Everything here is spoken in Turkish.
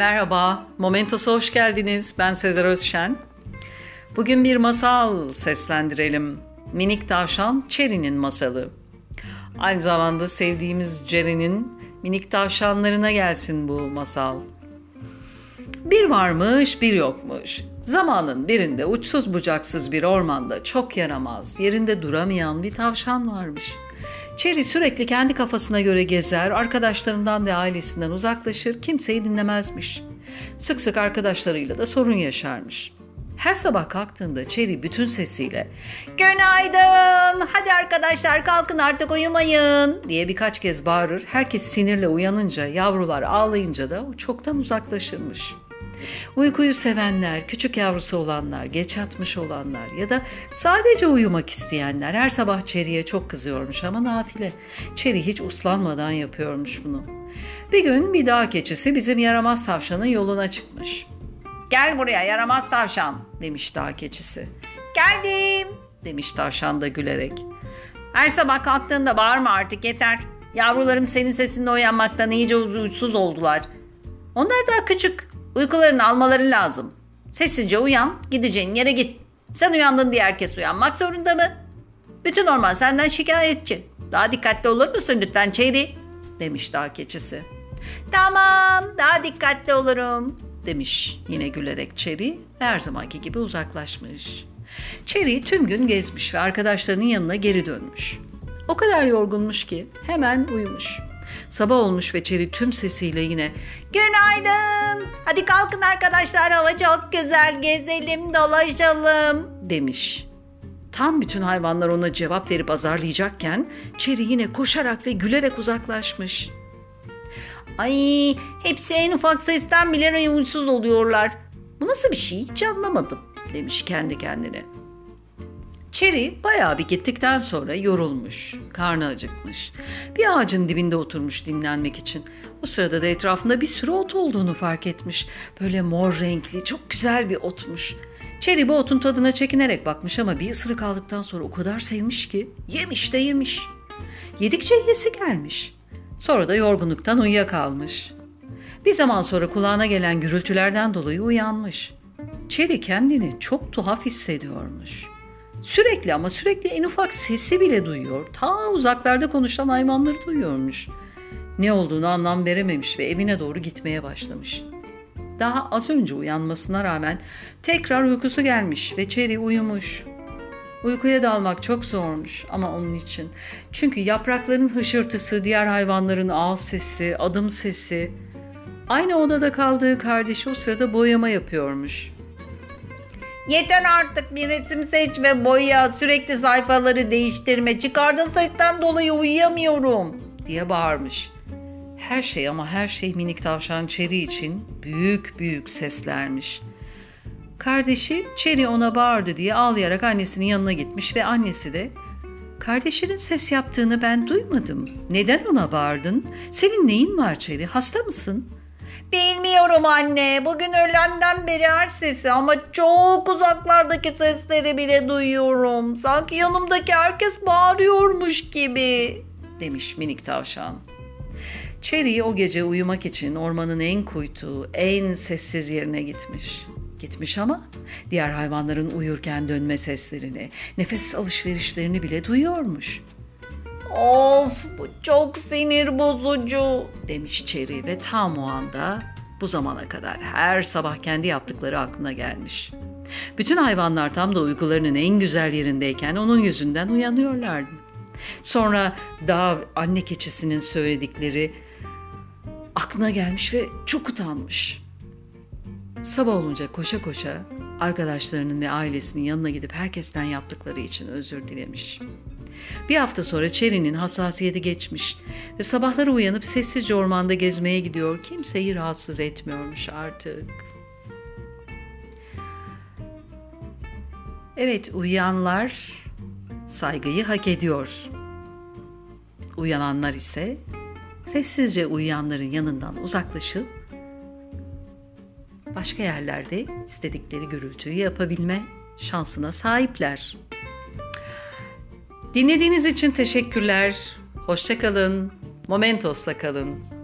Merhaba, Momentos'a hoş geldiniz. Ben Sezer Özşen. Bugün bir masal seslendirelim. Minik Tavşan Cherry'nin masalı. Aynı zamanda sevdiğimiz Jerry'nin minik tavşanlarına gelsin bu masal. Bir varmış, bir yokmuş. Zamanın birinde uçsuz bucaksız bir ormanda çok yaramaz, yerinde duramayan bir tavşan varmış. Cherry sürekli kendi kafasına göre gezer, arkadaşlarından ve ailesinden uzaklaşır, kimseyi dinlemezmiş. Sık sık arkadaşlarıyla da sorun yaşarmış. Her sabah kalktığında Cherry bütün sesiyle "Günaydın! Hadi arkadaşlar kalkın artık uyumayın!" diye birkaç kez bağırır. Herkes sinirle uyanınca, yavrular ağlayınca da o çoktan uzaklaşırmış. Uykuyu sevenler, küçük yavrusu olanlar, geç yatmış olanlar ya da sadece uyumak isteyenler her sabah Çeri'ye çok kızıyormuş ama nafile. Çeri hiç uslanmadan yapıyormuş bunu. Bir gün bir dağ keçisi bizim yaramaz tavşanın yoluna çıkmış. Gel buraya yaramaz tavşan demiş dağ keçisi. Geldim demiş tavşan da gülerek. Her sabah kalktığında bağırma artık yeter. Yavrularım senin sesinde uyanmaktan iyice uysuz oldular. Onlar daha küçük. Uykularını almaları lazım. Sessizce uyan, gideceğin yere git. Sen uyandın diye herkes uyanmak zorunda mı? Bütün orman senden şikayetçi. Daha dikkatli olur musun lütfen Çeri? Demiş dağ keçisi. Tamam, daha dikkatli olurum. Demiş yine gülerek Çeri her zamanki gibi uzaklaşmış. Çeri tüm gün gezmiş ve arkadaşlarının yanına geri dönmüş. O kadar yorgunmuş ki hemen uyumuş. Sabah olmuş ve Çeri tüm sesiyle yine Günaydın. Hadi kalkın arkadaşlar hava çok güzel gezelim dolaşalım demiş. Tam bütün hayvanlar ona cevap verip azarlayacakken Çeri yine koşarak ve gülerek uzaklaşmış. Ay hepsi en ufak sesten bile uysuz oluyorlar. Bu nasıl bir şey hiç anlamadım demiş kendi kendine. Cherry bayağı bir gittikten sonra yorulmuş, karnı acıkmış. Bir ağacın dibinde oturmuş dinlenmek için. O sırada da etrafında bir sürü ot olduğunu fark etmiş. Böyle mor renkli, çok güzel bir otmuş. Cherry bu otun tadına çekinerek bakmış ama bir ısırık aldıktan sonra o kadar sevmiş ki yemiş de yemiş. Yedikçe yesi gelmiş. Sonra da yorgunluktan uyuyakalmış. Bir zaman sonra kulağına gelen gürültülerden dolayı uyanmış. Cherry kendini çok tuhaf hissediyormuş. Sürekli ama sürekli en ufak sesi bile duyuyor. Ta uzaklarda konuşan hayvanları duyuyormuş. Ne olduğunu anlam verememiş ve evine doğru gitmeye başlamış. Daha az önce uyanmasına rağmen tekrar uykusu gelmiş ve Cherry uyumuş. Uykuya dalmak çok zormuş ama onun için. Çünkü yaprakların hışırtısı, diğer hayvanların ağız sesi, adım sesi. Aynı odada kaldığı kardeşi o sırada boyama yapıyormuş. Yeter artık bir resim seç ve boya. Sürekli sayfaları değiştirme. Çıkardığın sesten dolayı uyuyamıyorum diye bağırmış. Her şey ama her şey minik tavşan Çeri için büyük büyük seslermiş. Kardeşi Çeri ona bağırdı diye ağlayarak annesinin yanına gitmiş ve annesi de Kardeşinin ses yaptığını ben duymadım. Neden ona bağırdın? Senin neyin var Çeri? Hasta mısın?'' Bilmiyorum anne. Bugün öğlenden beri her sesi ama çok uzaklardaki sesleri bile duyuyorum. Sanki yanımdaki herkes bağırıyormuş gibi demiş minik tavşan. Cherry o gece uyumak için ormanın en kuytu, en sessiz yerine gitmiş. Gitmiş ama diğer hayvanların uyurken dönme seslerini, nefes alışverişlerini bile duyuyormuş. Of bu çok sinir bozucu demiş Cherry ve tam o anda bu zamana kadar her sabah kendi yaptıkları aklına gelmiş. Bütün hayvanlar tam da uykularının en güzel yerindeyken onun yüzünden uyanıyorlardı. Sonra daha anne keçisinin söyledikleri aklına gelmiş ve çok utanmış. Sabah olunca koşa koşa arkadaşlarının ve ailesinin yanına gidip herkesten yaptıkları için özür dilemiş. Bir hafta sonra Cherry'nin hassasiyeti geçmiş ve sabahları uyanıp sessizce ormanda gezmeye gidiyor. Kimseyi rahatsız etmiyormuş artık. Evet, uyuyanlar saygıyı hak ediyor. Uyananlar ise sessizce uyuyanların yanından uzaklaşıp başka yerlerde istedikleri gürültüyü yapabilme şansına sahipler. Dinlediğiniz için teşekkürler. Hoşçakalın. Momentos'la kalın.